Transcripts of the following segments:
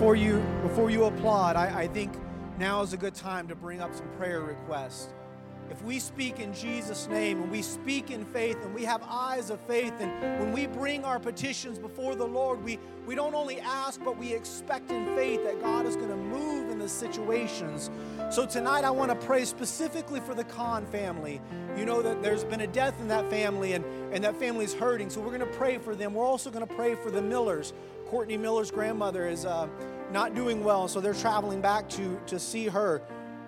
before you before you applaud, I, I think now is a good time to bring up some prayer requests. If we speak in Jesus' name and we speak in faith and we have eyes of faith, and when we bring our petitions before the Lord, we, we don't only ask, but we expect in faith that God is going to move in the situations. So tonight, I want to pray specifically for the Khan family. You know that there's been a death in that family, and, and that family's hurting. So we're going to pray for them. We're also going to pray for the Millers. Courtney Miller's grandmother is uh, not doing well, so they're traveling back to, to see her.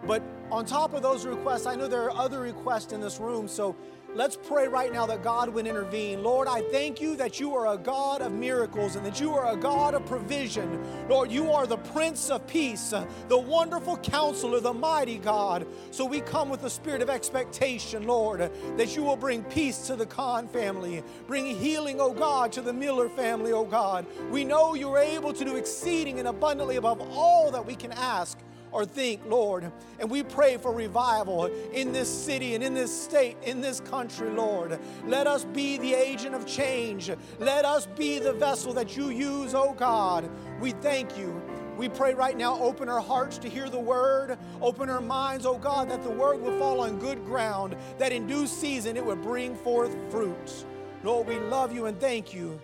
But on top of those requests, I know there are other requests in this room, so let's pray right now that God would intervene. Lord, I thank you that you are a God of miracles and that you are a God of provision. Lord, you are the Prince of Peace, uh, the wonderful counselor, the mighty God. So we come with a spirit of expectation, Lord, that you will bring peace to the Khan family, bring healing, oh God, to the Miller family, oh God. We know you're able to do exceeding and abundantly above all that we can ask or think, Lord. And we pray for revival in this city and in this state, in this country, Lord. Let us be the agent of change. Let us be the vessel that you use, oh God. We thank you. We pray right now, open our hearts to hear the word, open our minds, oh God, that the word will fall on good ground, that in due season it would bring forth fruit. Lord, we love you and thank you.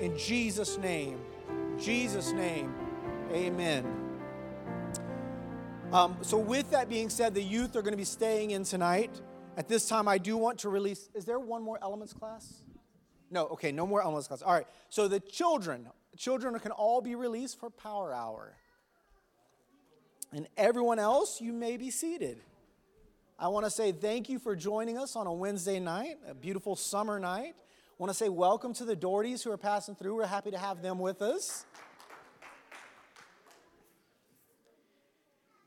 In Jesus' name, Jesus' name, amen. Um, so, with that being said, the youth are going to be staying in tonight. At this time, I do want to release. Is there one more elements class? No, okay, no more elements class. All right, so the children, children can all be released for power hour. And everyone else, you may be seated. I want to say thank you for joining us on a Wednesday night, a beautiful summer night. I want to say welcome to the Dohertys who are passing through. We're happy to have them with us.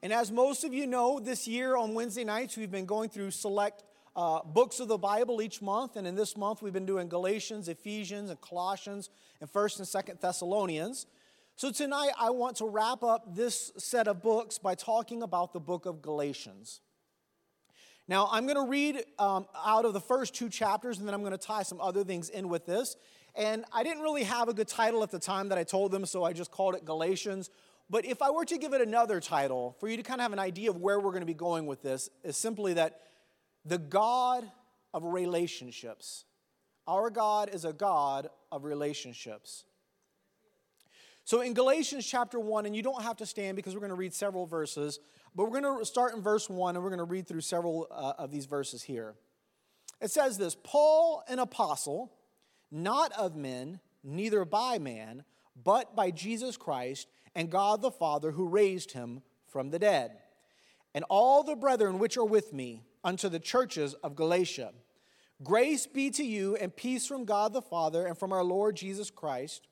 And as most of you know, this year on Wednesday nights, we've been going through select uh, books of the Bible each month. And in this month, we've been doing Galatians, Ephesians, and Colossians, and 1st and 2nd Thessalonians. So tonight, I want to wrap up this set of books by talking about the book of Galatians. Now, I'm going to read um, out of the first two chapters, and then I'm going to tie some other things in with this. And I didn't really have a good title at the time that I told them, so I just called it Galatians but if I were to give it another title, for you to kind of have an idea of where we're going to be going with this, is simply that the God of relationships. Our God is a God of relationships. So in Galatians chapter 1, and you don't have to stand because we're going to read several verses, but we're going to start in verse 1 and we're going to read through several uh, of these verses here. It says this Paul, an apostle, not of men, neither by man, but by Jesus Christ and God the Father who raised him from the dead. And all the brethren which are with me unto the churches of Galatia. Grace be to you and peace from God the Father and from our Lord Jesus Christ,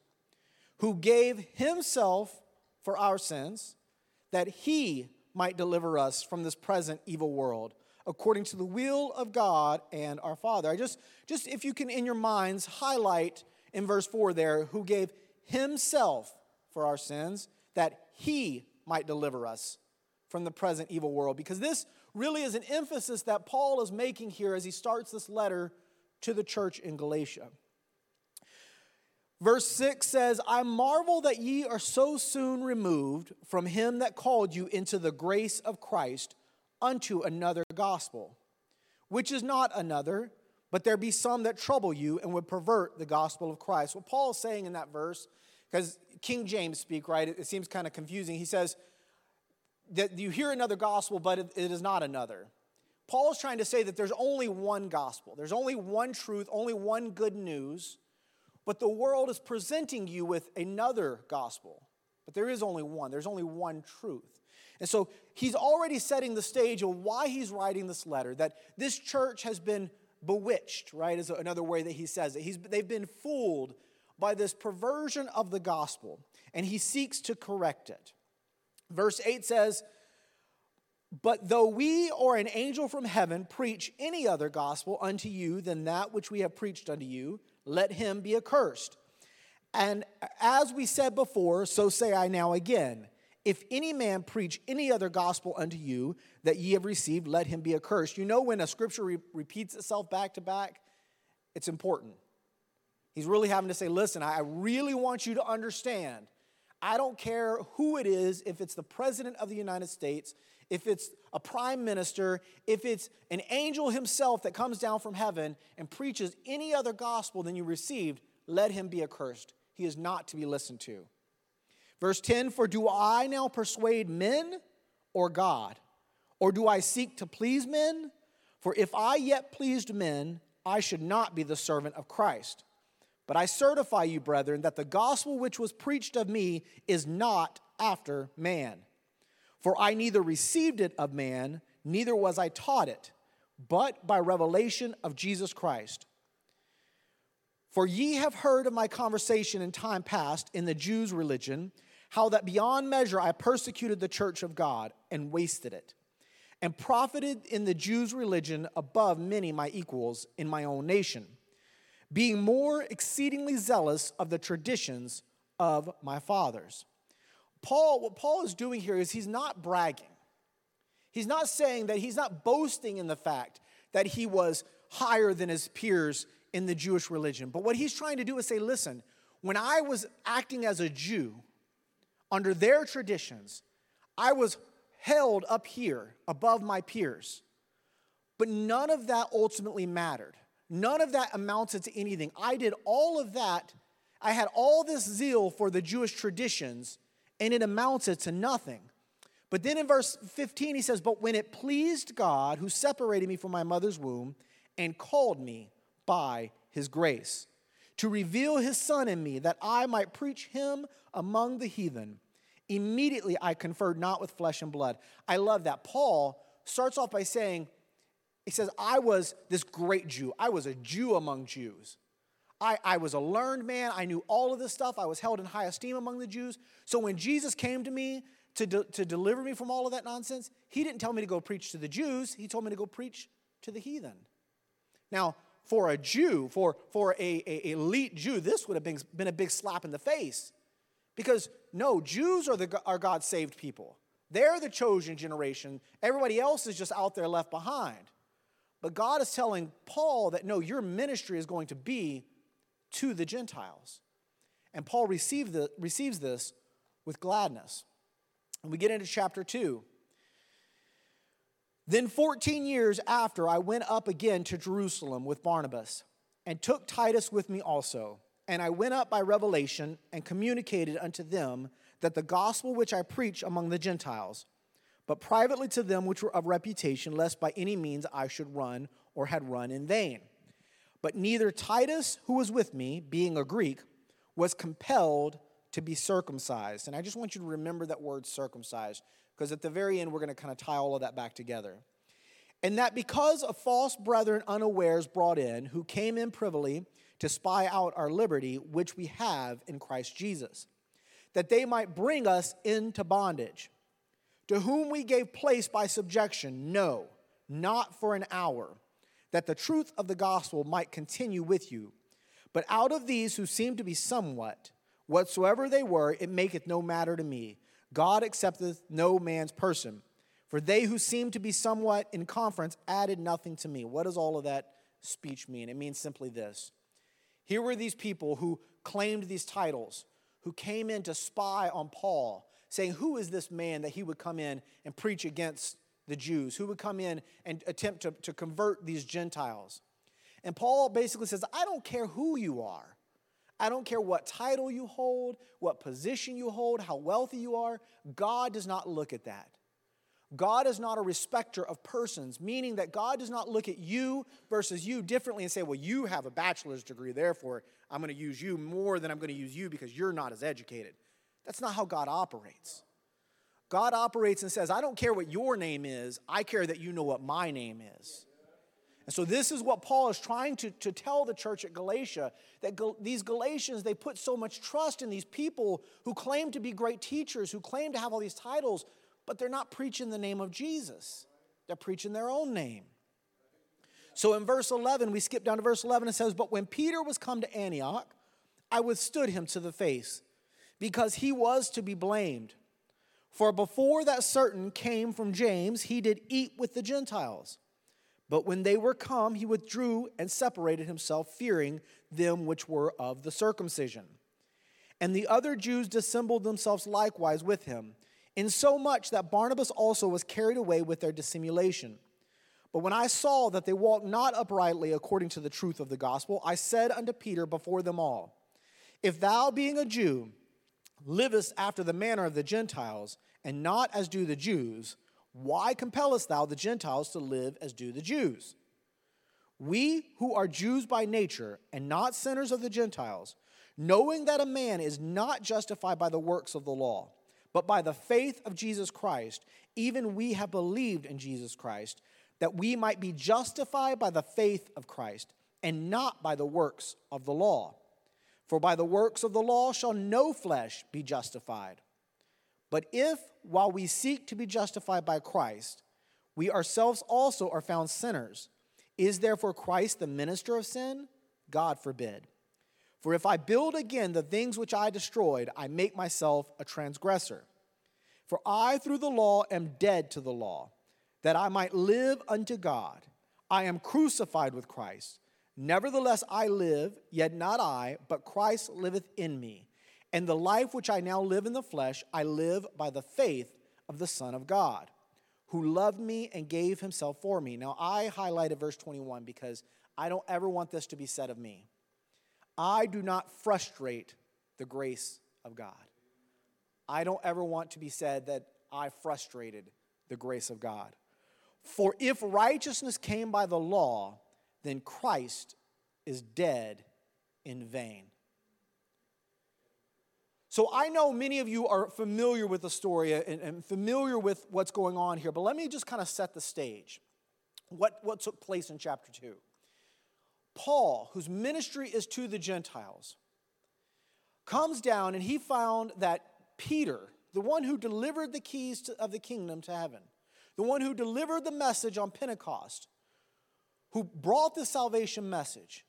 who gave himself for our sins, that he might deliver us from this present evil world, according to the will of God and our Father. I just, just if you can in your minds highlight in verse 4 there, who gave himself for our sins, that he might deliver us from the present evil world. Because this really is an emphasis that Paul is making here as he starts this letter to the church in Galatia. Verse 6 says, I marvel that ye are so soon removed from him that called you into the grace of Christ unto another gospel, which is not another, but there be some that trouble you and would pervert the gospel of Christ. What Paul is saying in that verse because King James speak, right? It, it seems kind of confusing. He says that you hear another gospel, but it, it is not another. Paul is trying to say that there's only one gospel, there's only one truth, only one good news, but the world is presenting you with another gospel. But there is only one, there's only one truth. And so he's already setting the stage of why he's writing this letter, that this church has been bewitched, right, is another way that he says it. He's, they've been fooled by this perversion of the gospel, and he seeks to correct it. Verse 8 says, But though we or an angel from heaven preach any other gospel unto you than that which we have preached unto you, let him be accursed. And as we said before, so say I now again. If any man preach any other gospel unto you that ye have received, let him be accursed. You know, when a scripture re- repeats itself back to back, it's important. He's really having to say, listen, I really want you to understand. I don't care who it is, if it's the President of the United States, if it's a prime minister, if it's an angel himself that comes down from heaven and preaches any other gospel than you received, let him be accursed. He is not to be listened to. Verse 10 For do I now persuade men or God? Or do I seek to please men? For if I yet pleased men, I should not be the servant of Christ. But I certify you, brethren, that the gospel which was preached of me is not after man. For I neither received it of man, neither was I taught it, but by revelation of Jesus Christ. For ye have heard of my conversation in time past in the Jews' religion, how that beyond measure I persecuted the church of God and wasted it, and profited in the Jews' religion above many my equals in my own nation, being more exceedingly zealous of the traditions of my fathers. Paul, what Paul is doing here is he's not bragging. He's not saying that he's not boasting in the fact that he was higher than his peers in the Jewish religion. But what he's trying to do is say, listen, when I was acting as a Jew under their traditions, I was held up here above my peers. But none of that ultimately mattered. None of that amounted to anything. I did all of that. I had all this zeal for the Jewish traditions and it amounted to nothing. But then in verse 15, he says, But when it pleased God, who separated me from my mother's womb and called me by his grace, to reveal his son in me, that I might preach him among the heathen, immediately I conferred not with flesh and blood. I love that. Paul starts off by saying, He says, I was this great Jew, I was a Jew among Jews. I, I was a learned man. I knew all of this stuff. I was held in high esteem among the Jews. So when Jesus came to me to, de- to deliver me from all of that nonsense, he didn't tell me to go preach to the Jews. He told me to go preach to the heathen. Now, for a Jew, for, for a, a elite Jew, this would have been, been a big slap in the face. Because no, Jews are, the, are God's saved people. They're the chosen generation. Everybody else is just out there left behind. But God is telling Paul that no, your ministry is going to be to the Gentiles. And Paul the, receives this with gladness. And we get into chapter 2. Then, 14 years after, I went up again to Jerusalem with Barnabas and took Titus with me also. And I went up by revelation and communicated unto them that the gospel which I preach among the Gentiles, but privately to them which were of reputation, lest by any means I should run or had run in vain. But neither Titus, who was with me, being a Greek, was compelled to be circumcised. And I just want you to remember that word circumcised, because at the very end, we're going to kind of tie all of that back together. And that because of false brethren unawares brought in, who came in privily to spy out our liberty, which we have in Christ Jesus, that they might bring us into bondage, to whom we gave place by subjection, no, not for an hour that the truth of the gospel might continue with you. But out of these who seem to be somewhat, whatsoever they were, it maketh no matter to me. God accepteth no man's person. For they who seem to be somewhat in conference added nothing to me. What does all of that speech mean? It means simply this. Here were these people who claimed these titles, who came in to spy on Paul, saying, Who is this man that he would come in and preach against the Jews, who would come in and attempt to, to convert these Gentiles. And Paul basically says, I don't care who you are. I don't care what title you hold, what position you hold, how wealthy you are. God does not look at that. God is not a respecter of persons, meaning that God does not look at you versus you differently and say, well, you have a bachelor's degree, therefore I'm going to use you more than I'm going to use you because you're not as educated. That's not how God operates. God operates and says, I don't care what your name is, I care that you know what my name is. And so, this is what Paul is trying to, to tell the church at Galatia that Gal- these Galatians, they put so much trust in these people who claim to be great teachers, who claim to have all these titles, but they're not preaching the name of Jesus. They're preaching their own name. So, in verse 11, we skip down to verse 11, it says, But when Peter was come to Antioch, I withstood him to the face, because he was to be blamed. For before that certain came from James, he did eat with the Gentiles. But when they were come, he withdrew and separated himself, fearing them which were of the circumcision. And the other Jews dissembled themselves likewise with him, insomuch that Barnabas also was carried away with their dissimulation. But when I saw that they walked not uprightly according to the truth of the gospel, I said unto Peter before them all, If thou, being a Jew, livest after the manner of the Gentiles, and not as do the Jews, why compellest thou the Gentiles to live as do the Jews? We who are Jews by nature, and not sinners of the Gentiles, knowing that a man is not justified by the works of the law, but by the faith of Jesus Christ, even we have believed in Jesus Christ, that we might be justified by the faith of Christ, and not by the works of the law. For by the works of the law shall no flesh be justified. But if, while we seek to be justified by Christ, we ourselves also are found sinners, is therefore Christ the minister of sin? God forbid. For if I build again the things which I destroyed, I make myself a transgressor. For I, through the law, am dead to the law, that I might live unto God. I am crucified with Christ. Nevertheless, I live, yet not I, but Christ liveth in me. And the life which I now live in the flesh, I live by the faith of the Son of God, who loved me and gave himself for me. Now, I highlighted verse 21 because I don't ever want this to be said of me. I do not frustrate the grace of God. I don't ever want to be said that I frustrated the grace of God. For if righteousness came by the law, then Christ is dead in vain. So I know many of you are familiar with the story and, and familiar with what's going on here, but let me just kind of set the stage. What, what took place in chapter 2? Paul, whose ministry is to the Gentiles, comes down and he found that Peter, the one who delivered the keys to, of the kingdom to heaven, the one who delivered the message on Pentecost, who brought the salvation message,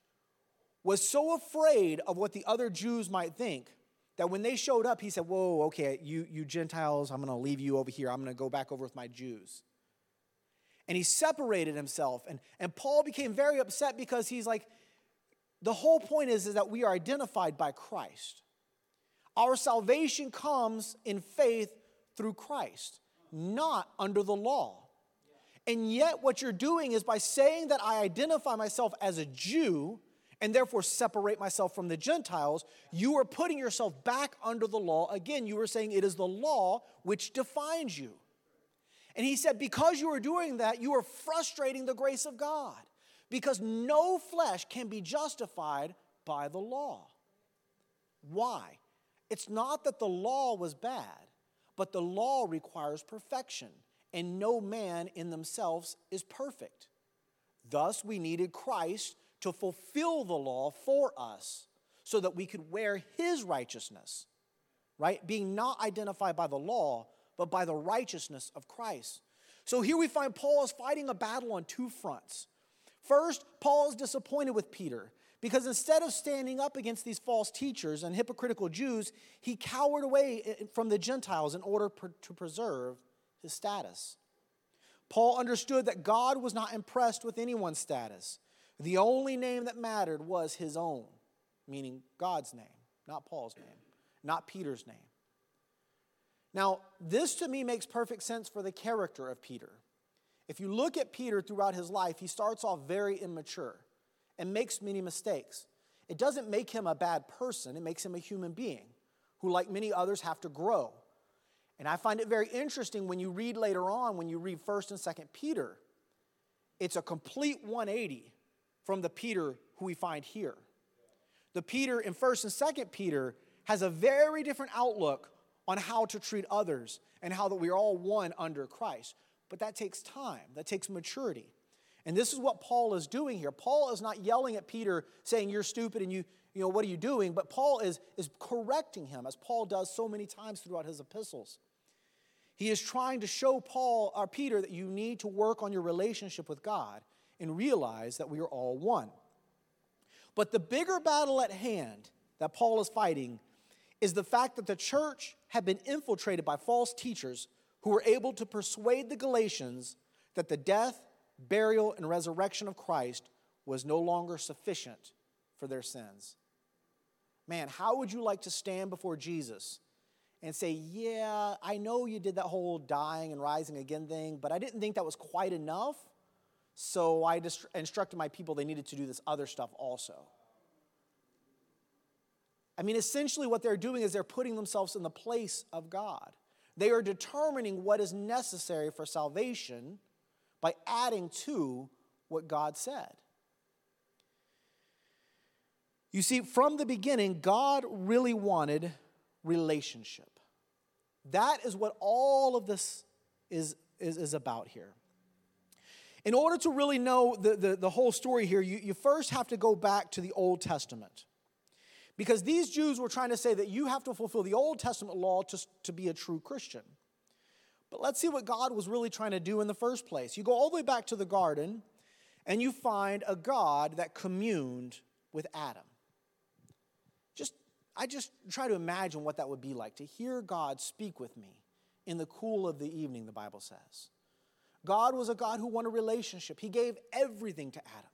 was so afraid of what the other Jews might think that when they showed up, he said, Whoa, okay, you, you Gentiles, I'm going to leave you over here. I'm going to go back over with my Jews and he separated himself. And, and Paul became very upset because he's like, the whole point is, is that we are identified by Christ. Our salvation comes in faith through Christ, not under the law. And yet, what you're doing is by saying that I identify myself as a Jew and therefore separate myself from the Gentiles, you are putting yourself back under the law. Again, you are saying it is the law which defines you. And he said, Because you are doing that, you are frustrating the grace of God. Because no flesh can be justified by the law. Why? It's not that the law was bad, but the law requires perfection, and no man in themselves is perfect. Thus, we needed Christ to fulfill the law for us so that we could wear his righteousness, right? Being not identified by the law, but by the righteousness of Christ. So here we find Paul is fighting a battle on two fronts. First, Paul is disappointed with Peter because instead of standing up against these false teachers and hypocritical Jews, he cowered away from the Gentiles in order to preserve his status. Paul understood that God was not impressed with anyone's status. The only name that mattered was his own, meaning God's name, not Paul's name, not Peter's name. Now, this to me makes perfect sense for the character of Peter. If you look at Peter throughout his life, he starts off very immature and makes many mistakes. It doesn't make him a bad person, it makes him a human being who, like many others, have to grow. And I find it very interesting when you read later on, when you read 1st and 2nd Peter, it's a complete 180 from the Peter who we find here. The Peter in 1st and 2nd Peter has a very different outlook on how to treat others and how that we are all one under Christ. But that takes time, that takes maturity. And this is what Paul is doing here. Paul is not yelling at Peter saying, You're stupid and you, you know, what are you doing? But Paul is, is correcting him, as Paul does so many times throughout his epistles. He is trying to show Paul or Peter that you need to work on your relationship with God and realize that we are all one. But the bigger battle at hand that Paul is fighting is the fact that the church had been infiltrated by false teachers who were able to persuade the Galatians that the death, burial, and resurrection of Christ was no longer sufficient for their sins. man, how would you like to stand before Jesus and say, yeah, I know you did that whole dying and rising again thing, but I didn't think that was quite enough. So I just instructed my people they needed to do this other stuff also. I mean, essentially, what they're doing is they're putting themselves in the place of God. They are determining what is necessary for salvation by adding to what God said. You see, from the beginning, God really wanted relationship. That is what all of this is, is, is about here. In order to really know the, the, the whole story here, you, you first have to go back to the Old Testament. Because these Jews were trying to say that you have to fulfill the Old Testament law to, to be a true Christian. But let's see what God was really trying to do in the first place. You go all the way back to the garden, and you find a God that communed with Adam. I just try to imagine what that would be like to hear God speak with me in the cool of the evening, the Bible says. God was a God who wanted a relationship. He gave everything to Adam.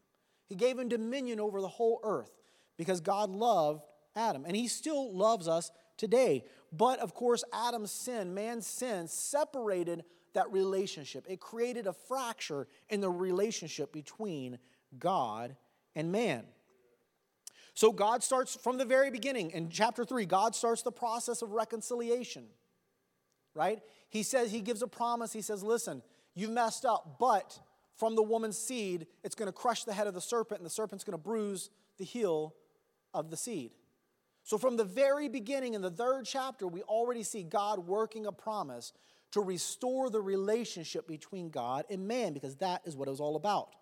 He gave him dominion over the whole earth because God loved Adam. And he still loves us today. But of course, Adam's sin, man's sin, separated that relationship. It created a fracture in the relationship between God and man. So God starts from the very beginning. In chapter 3, God starts the process of reconciliation, right? He says, He gives a promise. He says, Listen, you've messed up, but from the woman's seed, it's going to crush the head of the serpent, and the serpent's going to bruise the heel of the seed. So, from the very beginning in the third chapter, we already see God working a promise to restore the relationship between God and man, because that is what it was all about.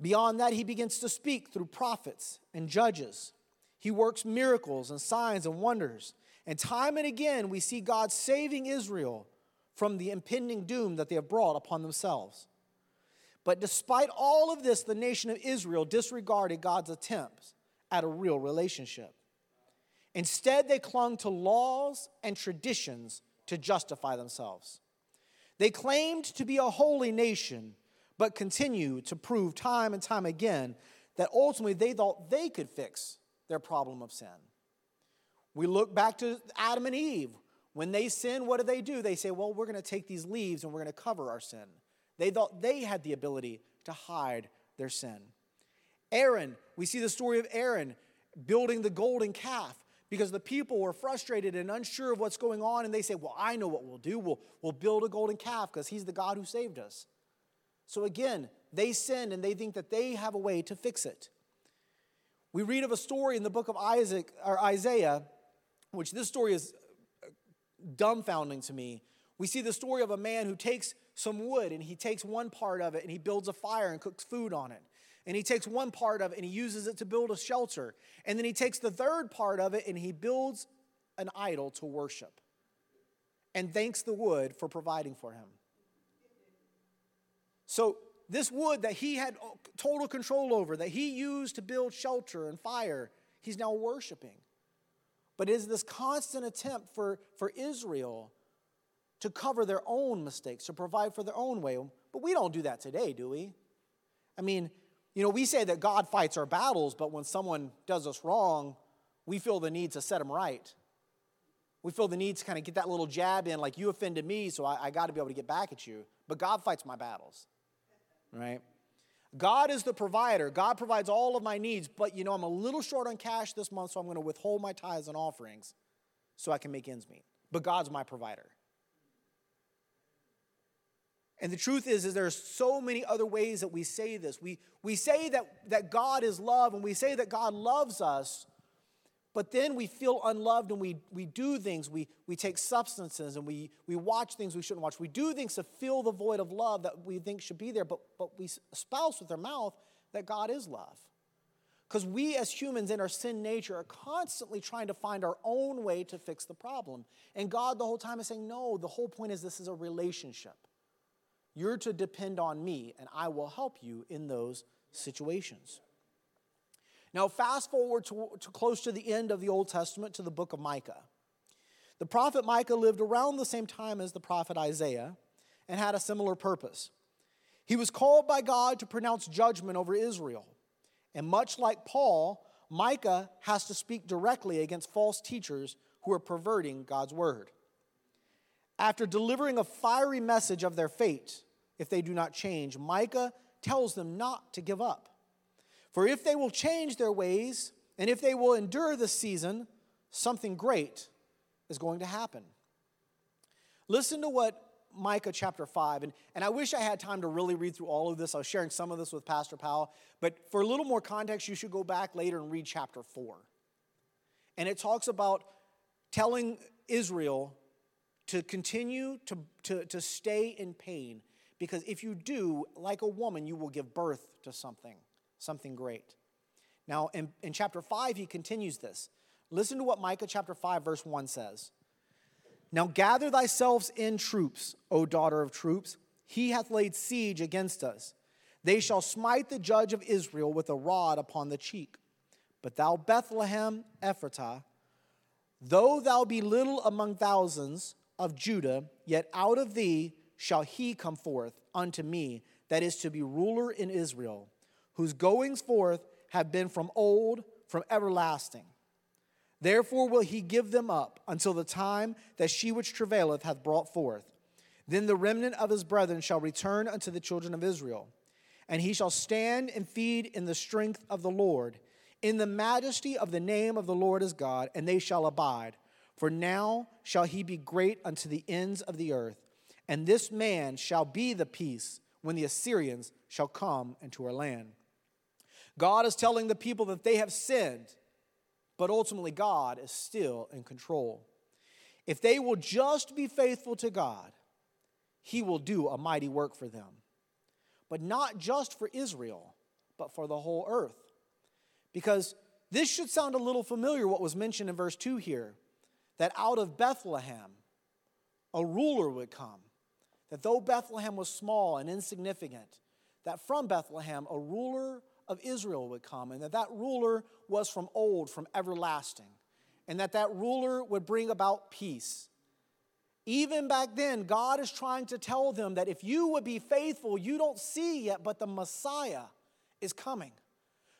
Beyond that, he begins to speak through prophets and judges. He works miracles and signs and wonders. And time and again, we see God saving Israel from the impending doom that they have brought upon themselves. But despite all of this, the nation of Israel disregarded God's attempts at a real relationship. Instead, they clung to laws and traditions to justify themselves. They claimed to be a holy nation, but continue to prove time and time again that ultimately they thought they could fix their problem of sin. We look back to Adam and Eve. When they sin, what do they do? They say, Well, we're going to take these leaves and we're going to cover our sin. They thought they had the ability to hide their sin. Aaron, we see the story of Aaron building the golden calf because the people were frustrated and unsure of what's going on. And they say, Well, I know what we'll do. We'll, we'll build a golden calf because he's the God who saved us. So again, they sin and they think that they have a way to fix it. We read of a story in the book of Isaac or Isaiah, which this story is uh, dumbfounding to me. We see the story of a man who takes some wood and he takes one part of it and he builds a fire and cooks food on it and he takes one part of it and he uses it to build a shelter. And then he takes the third part of it and he builds an idol to worship and thanks the wood for providing for him. So, this wood that he had total control over, that he used to build shelter and fire, he's now worshiping. But it is this constant attempt for, for Israel to cover their own mistakes, to provide for their own way. But we don't do that today, do we? I mean, you know, we say that God fights our battles, but when someone does us wrong, we feel the need to set them right. We feel the need to kind of get that little jab in, like, you offended me, so I, I got to be able to get back at you. But God fights my battles, right? God is the provider. God provides all of my needs, but you know, I'm a little short on cash this month, so I'm going to withhold my tithes and offerings so I can make ends meet. But God's my provider. And the truth is, is there are so many other ways that we say this. We, we say that, that God is love and we say that God loves us, but then we feel unloved and we, we do things. We, we take substances and we, we watch things we shouldn't watch. We do things to fill the void of love that we think should be there, but, but we espouse with our mouth that God is love. Because we as humans in our sin nature are constantly trying to find our own way to fix the problem. And God the whole time is saying, no, the whole point is this is a relationship. You're to depend on me, and I will help you in those situations. Now, fast forward to, to, close to the end of the Old Testament to the book of Micah. The prophet Micah lived around the same time as the prophet Isaiah and had a similar purpose. He was called by God to pronounce judgment over Israel. And much like Paul, Micah has to speak directly against false teachers who are perverting God's word. After delivering a fiery message of their fate, if they do not change, Micah tells them not to give up. For if they will change their ways, and if they will endure this season, something great is going to happen. Listen to what Micah chapter 5, and, and I wish I had time to really read through all of this. I was sharing some of this with Pastor Powell, but for a little more context, you should go back later and read chapter 4. And it talks about telling Israel to continue to, to, to stay in pain, because if you do, like a woman, you will give birth to something, something great. Now, in, in chapter 5, he continues this. Listen to what Micah chapter 5, verse 1 says. Now gather thyself in troops, O daughter of troops. He hath laid siege against us. They shall smite the judge of Israel with a rod upon the cheek. But thou, Bethlehem Ephratah, though thou be little among thousands of Judah, yet out of thee shall he come forth unto me, that is to be ruler in Israel, whose goings forth have been from old, from everlasting. Therefore will he give them up until the time that she which travaileth hath brought forth. Then the remnant of his brethren shall return unto the children of Israel. And he shall stand and feed in the strength of the Lord, in the majesty of the name of the Lord his God, and they shall abide. For now shall he be great unto the ends of the earth. And this man shall be the peace when the Assyrians shall come into our land. God is telling the people that they have sinned but ultimately, God is still in control. If they will just be faithful to God, He will do a mighty work for them. But not just for Israel, but for the whole earth. Because this should sound a little familiar, what was mentioned in verse 2 here that out of Bethlehem, a ruler would come. That though Bethlehem was small and insignificant, that from Bethlehem, a ruler of Israel would come, and that that ruler was from old, from everlasting, and that that ruler would bring about peace. Even back then, God is trying to tell them that if you would be faithful, you don't see yet, but the Messiah is coming.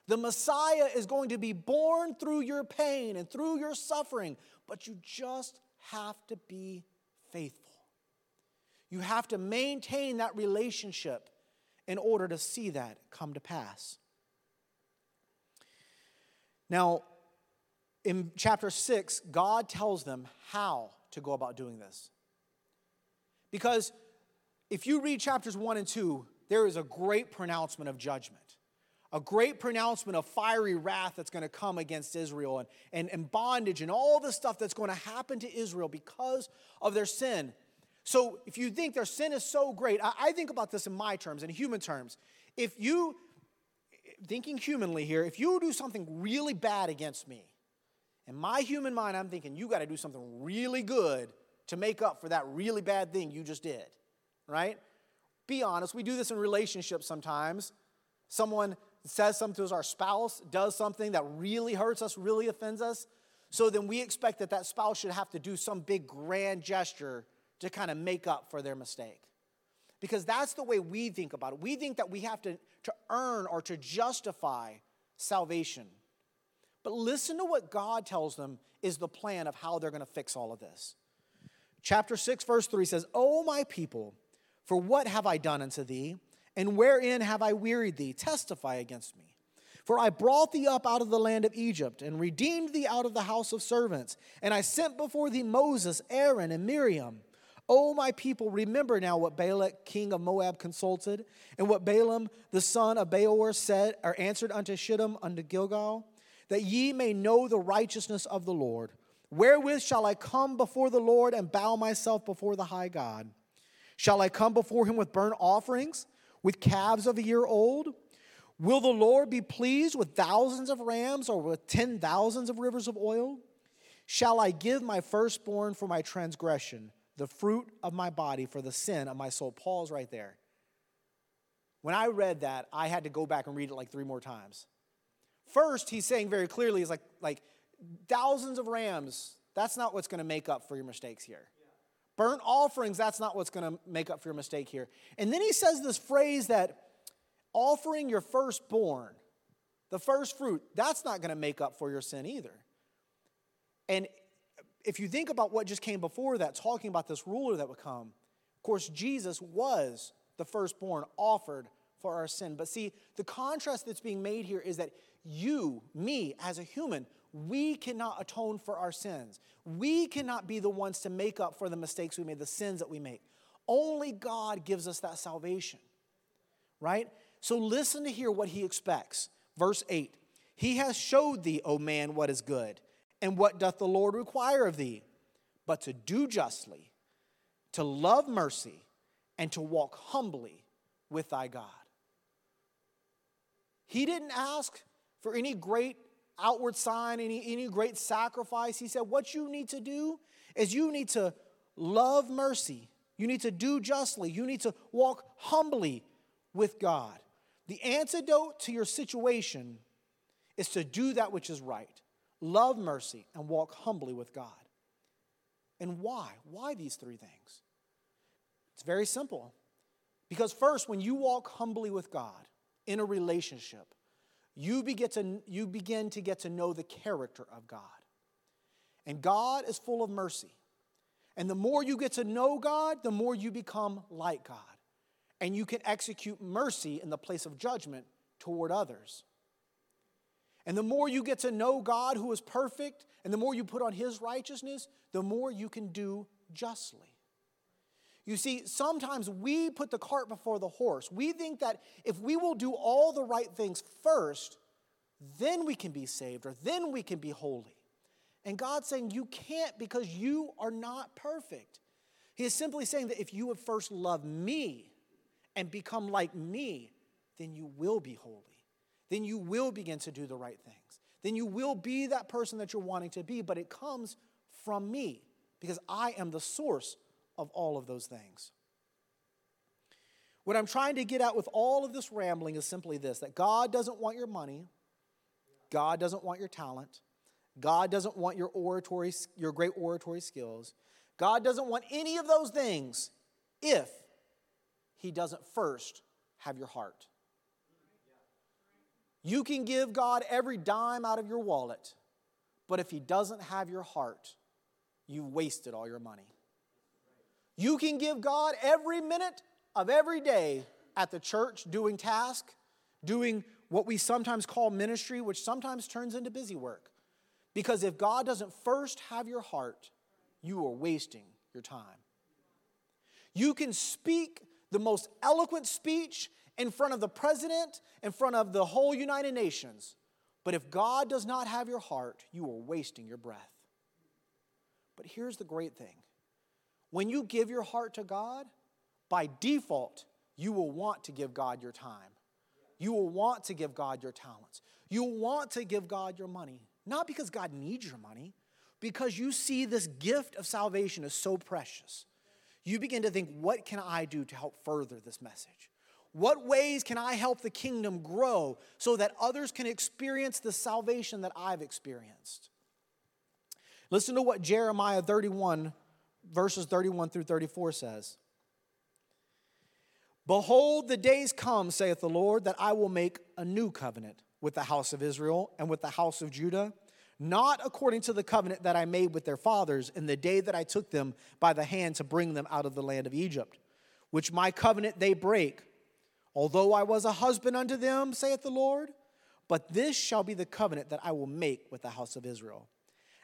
The Messiah is going to be born through your pain and through your suffering, but you just have to be faithful. You have to maintain that relationship in order to see that come to pass. Now, in chapter 6, God tells them how to go about doing this. Because if you read chapters 1 and 2, there is a great pronouncement of judgment, a great pronouncement of fiery wrath that's going to come against Israel and, and, and bondage and all the stuff that's going to happen to Israel because of their sin. So if you think their sin is so great, I, I think about this in my terms, in human terms. If you thinking humanly here, if you do something really bad against me, in my human mind, I'm thinking you got to do something really good to make up for that really bad thing you just did, right? Be honest, we do this in relationships sometimes. Someone says something to us, our spouse does something that really hurts us, really offends us. So then we expect that that spouse should have to do some big grand gesture to kind of make up for their mistake. Because that's the way we think about it. We think that we have to to earn or to justify salvation. But listen to what God tells them is the plan of how they're going to fix all of this. Chapter 6, verse 3 says, O my people, for what have I done unto thee? And wherein have I wearied thee? Testify against me. For I brought thee up out of the land of Egypt, and redeemed thee out of the house of servants. And I sent before thee Moses, Aaron, and Miriam. O my people, remember now what Balak, king of Moab, consulted, and what Balaam, the son of Beor, said or answered unto Shittim unto Gilgal, that ye may know the righteousness of the Lord. Wherewith shall I come before the Lord and bow myself before the high God? Shall I come before him with burnt offerings, with calves of a year old? Will the Lord be pleased with thousands of rams or with ten thousands of rivers of oil? Shall I give my firstborn for my transgression? The fruit of my body for the sin of my soul. Paul's right there. When I read that, I had to go back and read it like three more times. First, he's saying very clearly, he's like, like thousands of rams, that's not what's going to make up for your mistakes here. Burnt offerings, that's not what's going to make up for your mistake here. And then he says this phrase that offering your firstborn The first fruit, that's not going to make up for your sin either. And if you think about what just came before that, talking about this ruler that would come, of course, Jesus was the firstborn offered for our sin. But see, the contrast that's being made here is that you, me, as a human, we cannot atone for our sins. We cannot be the ones to make up for the mistakes we made, the sins that we make. Only God gives us that salvation, right? So listen to hear what he expects. Verse 8 He has showed thee, O man, what is good, and what doth the Lord require of thee? But to do justly, to love mercy, and to walk humbly with thy God. He didn't ask for any great outward sign, any, any great sacrifice. He said, What you need to do is you need to love mercy, you need to do justly, you need to walk humbly with God. The antidote to your situation is to do that which is right, love mercy, and walk humbly with God. And why? Why these three things? It's very simple. Because, first, when you walk humbly with God in a relationship, you begin, to, you begin to get to know the character of God. And God is full of mercy. And the more you get to know God, the more you become like God. And you can execute mercy in the place of judgment toward others. And the more you get to know God who is perfect, and the more you put on his righteousness, the more you can do justly. You see, sometimes we put the cart before the horse. We think that if we will do all the right things first, then we can be saved or then we can be holy. And God's saying you can't because you are not perfect. He is simply saying that if you would first love me and become like me, then you will be holy. Then you will begin to do the right things. Then you will be that person that you're wanting to be, but it comes from me because I am the source of all of those things. What I'm trying to get at with all of this rambling is simply this that God doesn't want your money, God doesn't want your talent, God doesn't want your oratory, your great oratory skills. God doesn't want any of those things if He doesn't first have your heart. You can give God every dime out of your wallet, but if He doesn't have your heart, you've wasted all your money. You can give God every minute of every day at the church doing task, doing what we sometimes call ministry, which sometimes turns into busy work. Because if God doesn't first have your heart, you are wasting your time. You can speak the most eloquent speech in front of the president, in front of the whole United Nations, but if God does not have your heart, you are wasting your breath. But here's the great thing when you give your heart to God, by default, you will want to give God your time. You will want to give God your talents. You will want to give God your money. Not because God needs your money, because you see this gift of salvation is so precious. You begin to think, what can I do to help further this message? What ways can I help the kingdom grow so that others can experience the salvation that I've experienced? Listen to what Jeremiah 31 verses 31 through 34 says Behold, the days come, saith the Lord, that I will make a new covenant with the house of Israel and with the house of Judah, not according to the covenant that I made with their fathers in the day that I took them by the hand to bring them out of the land of Egypt, which my covenant they break. Although I was a husband unto them, saith the Lord, but this shall be the covenant that I will make with the house of Israel.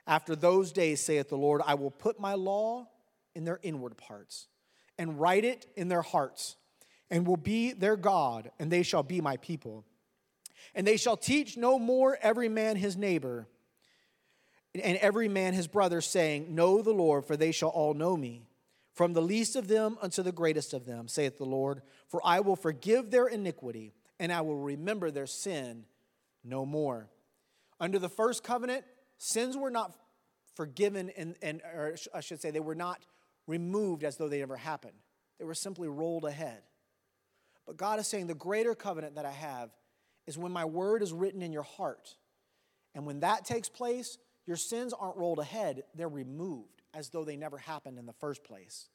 After those days, saith the Lord, I will put my law in their inward parts and write it in their hearts, and will be their God, and they shall be my people. And they shall teach no more every man his neighbor and every man his brother, saying, Know the Lord, for they shall all know me. From the least of them unto the greatest of them, saith the Lord, for I will forgive their iniquity, and I will remember their sin no more. Under the first covenant, Sins were not forgiven, and, and or I should say, they were not removed as though they never happened. They were simply rolled ahead. But God is saying, the greater covenant that I have is when my word is written in your heart. And when that takes place, your sins aren't rolled ahead, they're removed as though they never happened in the first place.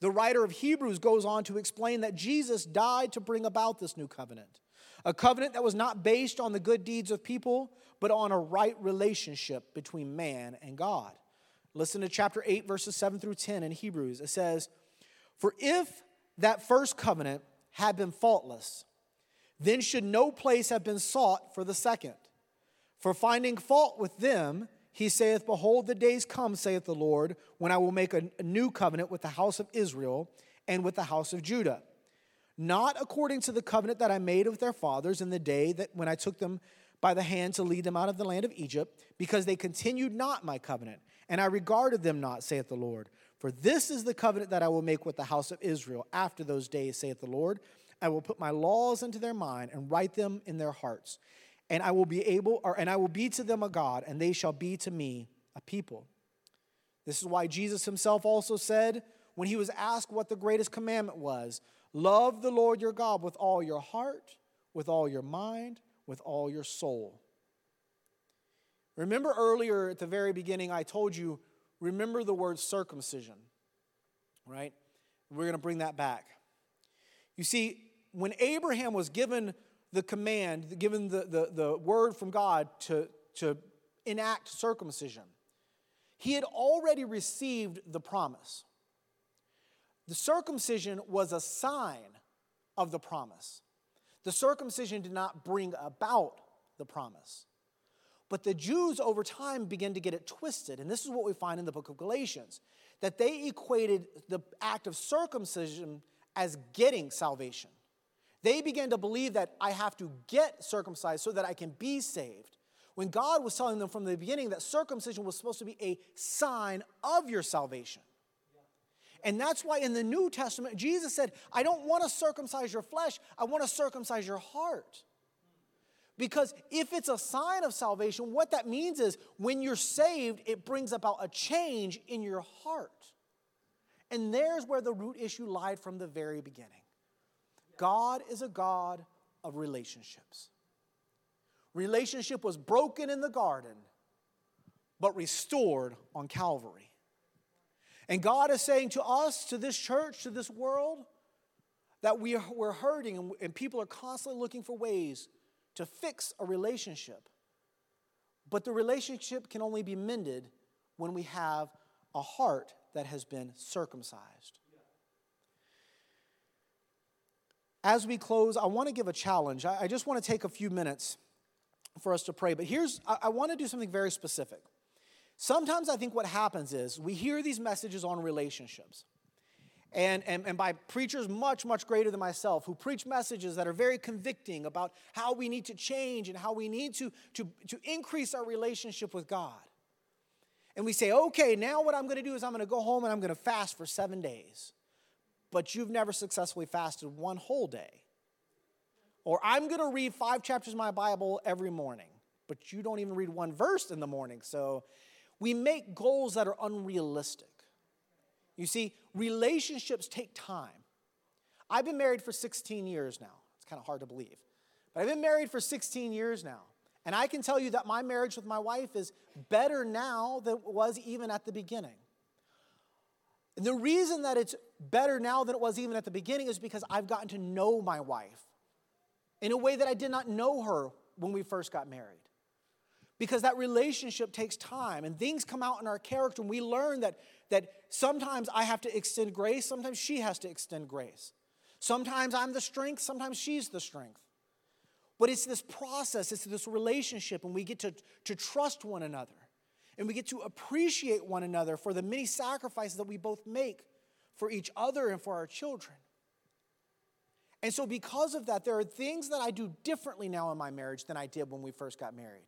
The writer of Hebrews goes on to explain that Jesus died to bring about this new covenant. A covenant that was not based on the good deeds of people, but on a right relationship between man and God. Listen to chapter 8, verses 7 through 10 in Hebrews. It says, For if that first covenant had been faultless, then should no place have been sought for the second. For finding fault with them, he saith, Behold, the days come, saith the Lord, when I will make a, new covenant with the house of Israel and with the house of Judah not according to the covenant that I made with their fathers in the day that when I took them by the hand to lead them out of the land of Egypt, because they continued not my covenant, and I regarded them not, saith the Lord. For this is the covenant that I will make with the house of Israel after those days, saith the Lord. I will put my laws into their mind and write them in their hearts. And I will be able, or, and I will be to them a God, and they shall be to me a people. This is why Jesus himself also said, when he was asked what the greatest commandment was, Love the Lord your God with all your heart, with all your mind, with all your soul. Remember earlier at the very beginning, I told you, remember the word circumcision, right? We're going to bring that back. You see, when Abraham was given the command, given the, the, the word from God to, to enact circumcision, he had already received the promise. The circumcision was a sign of the promise. The circumcision did not bring about the promise. But the Jews over time began to get it twisted. And this is what we find in the book of Galatians that they equated the act of circumcision as getting salvation. They began to believe that I have to get circumcised so that I can be saved. When God was telling them from the beginning that circumcision was supposed to be a sign of your salvation. And that's why in the New Testament, Jesus said, I don't want to circumcise your flesh, I want to circumcise your heart. Because if it's a sign of salvation, what that means is when you're saved, it brings about a change in your heart. And there's where the root issue lied from the very beginning. God is a God of relationships. Relationship was broken in the garden, but restored on Calvary. And God is saying to us, to this church, to this world, that we are, we're hurting and, and people are constantly looking for ways to fix a relationship. But the relationship can only be mended when we have a heart that has been circumcised. As we close, I want to give a challenge. I, just want to take a few minutes for us to pray. But here's, I, want to do something very specific. Sometimes I think what happens is we hear these messages on relationships. And, and, and by preachers much, much greater than myself who preach messages that are very convicting about how we need to change and how we need to, to, to increase our relationship with God. And we say, okay, now what I'm going to do is I'm going to go home and I'm going to fast for seven days. But you've never successfully fasted one whole day. Or I'm going to read five chapters of my Bible every morning, but you don't even read one verse in the morning. So we make goals that are unrealistic. You see, relationships take time. I've been married for 16 years now. It's kind of hard to believe. But I've been married for 16 years now. And I can tell you that my marriage with my wife is better now than it was even at the beginning. And the reason that it's better now than it was even at the beginning is because I've gotten to know my wife in a way that I did not know her when we first got married. Because that relationship takes time and things come out in our character and we learn that, that sometimes i have to extend grace sometimes she has to extend grace. Sometimes i'm the strength sometimes she's the strength. But it's this process it's this relationship and we get to, to trust one another and we get to appreciate one another for the many sacrifices that we both make for each other and for our children and so because of that there are things that i do differently now in my marriage than i did when we first got married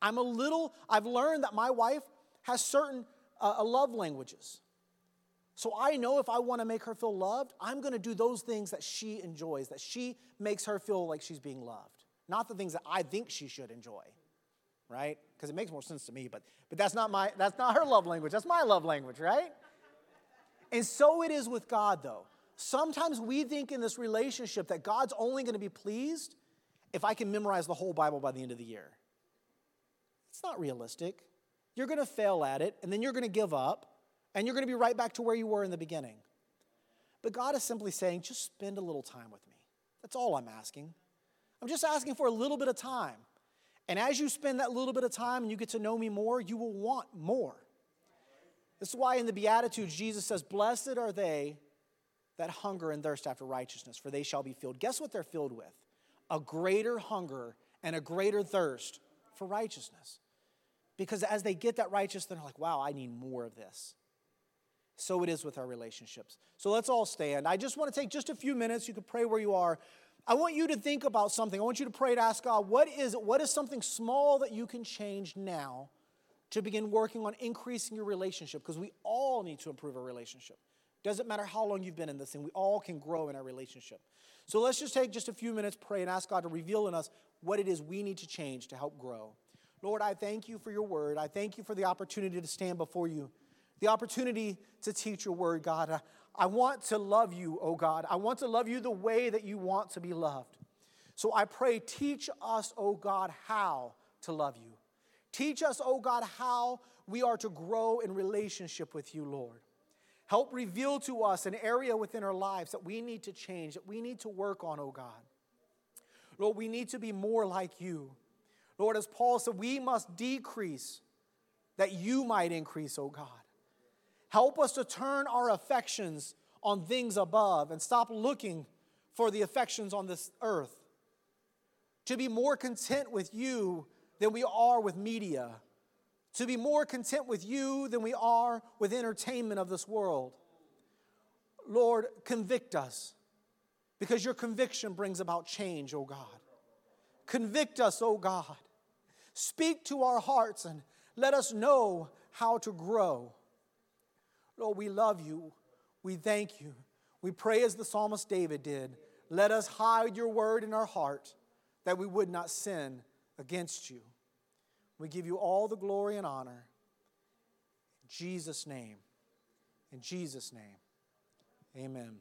I'm a little, I've learned that my wife has certain uh, uh love languages. So I know if I want to make her feel loved, I'm going to do those things that she enjoys, that she makes her feel like she's being loved, not the things that I think she should enjoy, right? Because it makes more sense to me, but, but that's, not my, that's not her love language. That's my love language, right? And so it is with God, though. Sometimes we think in this relationship that God's only going to be pleased if I can memorize the whole Bible by the end of the year. It's not realistic. You're going to fail at it, and then you're going to give up, and you're going to be right back to where you were in the beginning. But God is simply saying, just spend a little time with me. That's all I'm asking. I'm just asking for a little bit of time. And as you spend that little bit of time and you get to know me more, you will want more. This is why in the Beatitudes, Jesus says, Blessed are they that hunger and thirst after righteousness, for they shall be filled. Guess what they're filled with? A greater hunger and a greater thirst for righteousness. Because as they get that righteousness, they're like, wow, I need more of this. So it is with our relationships. So let's all stand. I just want to take just a few minutes. You can pray where you are. I want you to think about something. I want you to pray to ask God, what is? What is something small that you can change now to begin working on increasing your relationship? Because we all need to improve our relationship. Doesn't matter how long you've been in this thing, we all can grow in our relationship. So let's just take just a few minutes, pray, and ask God to reveal in us what it is we need to change to help grow. Lord, I thank you for your word. I thank you for the opportunity to stand before you, the opportunity to teach your word, God. I want to love you, oh God. I want to love you the way that you want to be loved. So I pray, teach us, oh God, how to love you. Teach us, oh God, how we are to grow in relationship with you, Lord. Help reveal to us an area within our lives that we need to change, that we need to work on, oh God. Lord, we need to be more like you. Lord, as Paul said, we must decrease that you might increase, oh God. Help us to turn our affections on things above and stop looking for the affections on this earth. To be more content with you than we are with media. To be more content with you than we are with entertainment of this world. Lord, convict us because your conviction brings about change, oh God. Convict us, oh God. Speak to our hearts and let us know how to grow. Lord, we love you. We thank you. We pray as the psalmist David did. Let us hide your word in our heart that we would not sin against you. We give you all the glory and honor. In Jesus' name. In Jesus' name. Amen.